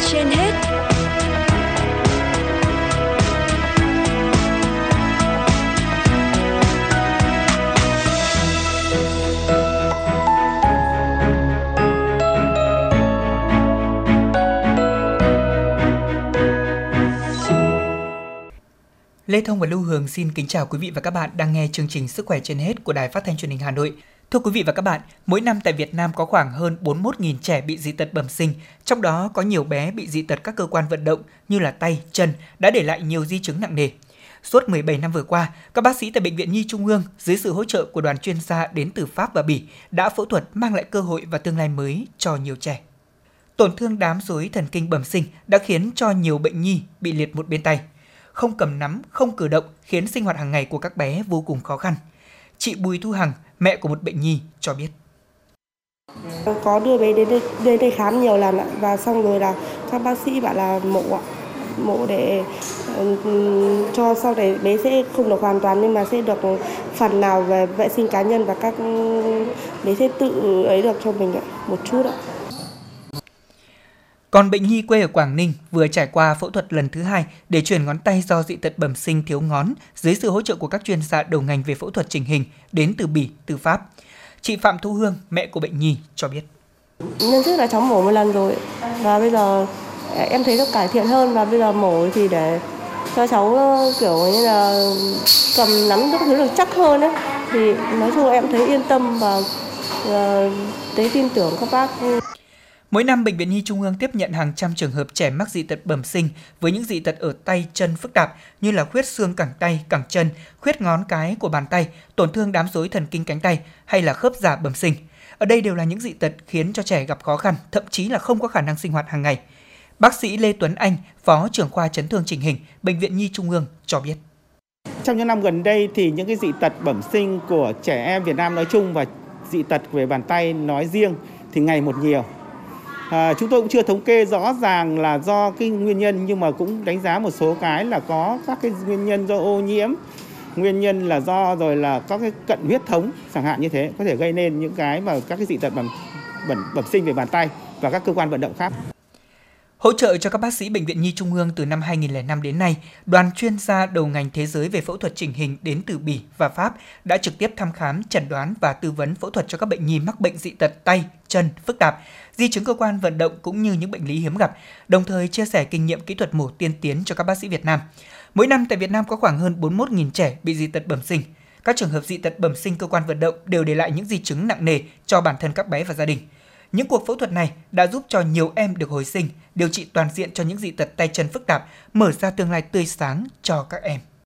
trên hết Lê Thông và Lưu Hương xin kính chào quý vị và các bạn đang nghe chương trình Sức khỏe trên hết của Đài Phát thanh Truyền hình Hà Nội. Thưa quý vị và các bạn, mỗi năm tại Việt Nam có khoảng hơn 41.000 trẻ bị dị tật bẩm sinh, trong đó có nhiều bé bị dị tật các cơ quan vận động như là tay, chân đã để lại nhiều di chứng nặng nề. Suốt 17 năm vừa qua, các bác sĩ tại Bệnh viện Nhi Trung ương dưới sự hỗ trợ của đoàn chuyên gia đến từ Pháp và Bỉ đã phẫu thuật mang lại cơ hội và tương lai mới cho nhiều trẻ. Tổn thương đám rối thần kinh bẩm sinh đã khiến cho nhiều bệnh nhi bị liệt một bên tay – không cầm nắm, không cử động khiến sinh hoạt hàng ngày của các bé vô cùng khó khăn. Chị Bùi Thu Hằng, mẹ của một bệnh nhi cho biết. Có đưa bé đến đây, đến đây khám nhiều lần ạ và xong rồi là các bác sĩ bảo là mổ ạ mổ để ừ, cho sau này bé sẽ không được hoàn toàn nhưng mà sẽ được phần nào về vệ sinh cá nhân và các ừ, bé sẽ tự ấy được cho mình ạ một chút ạ. Còn bệnh nhi quê ở Quảng Ninh vừa trải qua phẫu thuật lần thứ hai để chuyển ngón tay do dị tật bẩm sinh thiếu ngón dưới sự hỗ trợ của các chuyên gia đầu ngành về phẫu thuật chỉnh hình đến từ Bỉ, từ Pháp. Chị Phạm Thu Hương, mẹ của bệnh nhi cho biết. Nhân trước là cháu mổ một lần rồi và bây giờ em thấy nó cải thiện hơn và bây giờ mổ thì để cho cháu ờ, kiểu như là cầm nắm các thứ được chắc hơn ấy thì nói chung em thấy yên tâm và, và thấy tin tưởng các bác Mỗi năm, Bệnh viện Nhi Trung ương tiếp nhận hàng trăm trường hợp trẻ mắc dị tật bẩm sinh với những dị tật ở tay, chân phức tạp như là khuyết xương cẳng tay, cẳng chân, khuyết ngón cái của bàn tay, tổn thương đám rối thần kinh cánh tay hay là khớp giả bẩm sinh. Ở đây đều là những dị tật khiến cho trẻ gặp khó khăn, thậm chí là không có khả năng sinh hoạt hàng ngày. Bác sĩ Lê Tuấn Anh, Phó trưởng khoa chấn thương chỉnh hình, Bệnh viện Nhi Trung ương cho biết. Trong những năm gần đây thì những cái dị tật bẩm sinh của trẻ em Việt Nam nói chung và dị tật về bàn tay nói riêng thì ngày một nhiều À, chúng tôi cũng chưa thống kê rõ ràng là do cái nguyên nhân nhưng mà cũng đánh giá một số cái là có các cái nguyên nhân do ô nhiễm nguyên nhân là do rồi là các cái cận huyết thống chẳng hạn như thế có thể gây nên những cái mà các cái dị tật bẩm bẩm bẩm sinh về bàn tay và các cơ quan vận động khác. Hỗ trợ cho các bác sĩ Bệnh viện Nhi Trung ương từ năm 2005 đến nay, đoàn chuyên gia đầu ngành thế giới về phẫu thuật chỉnh hình đến từ Bỉ và Pháp đã trực tiếp thăm khám, chẩn đoán và tư vấn phẫu thuật cho các bệnh nhi mắc bệnh dị tật tay, chân phức tạp, di chứng cơ quan vận động cũng như những bệnh lý hiếm gặp, đồng thời chia sẻ kinh nghiệm kỹ thuật mổ tiên tiến cho các bác sĩ Việt Nam. Mỗi năm tại Việt Nam có khoảng hơn 41.000 trẻ bị dị tật bẩm sinh. Các trường hợp dị tật bẩm sinh cơ quan vận động đều để lại những di chứng nặng nề cho bản thân các bé và gia đình. Những cuộc phẫu thuật này đã giúp cho nhiều em được hồi sinh, điều trị toàn diện cho những dị tật tay chân phức tạp, mở ra tương lai tươi sáng cho các em.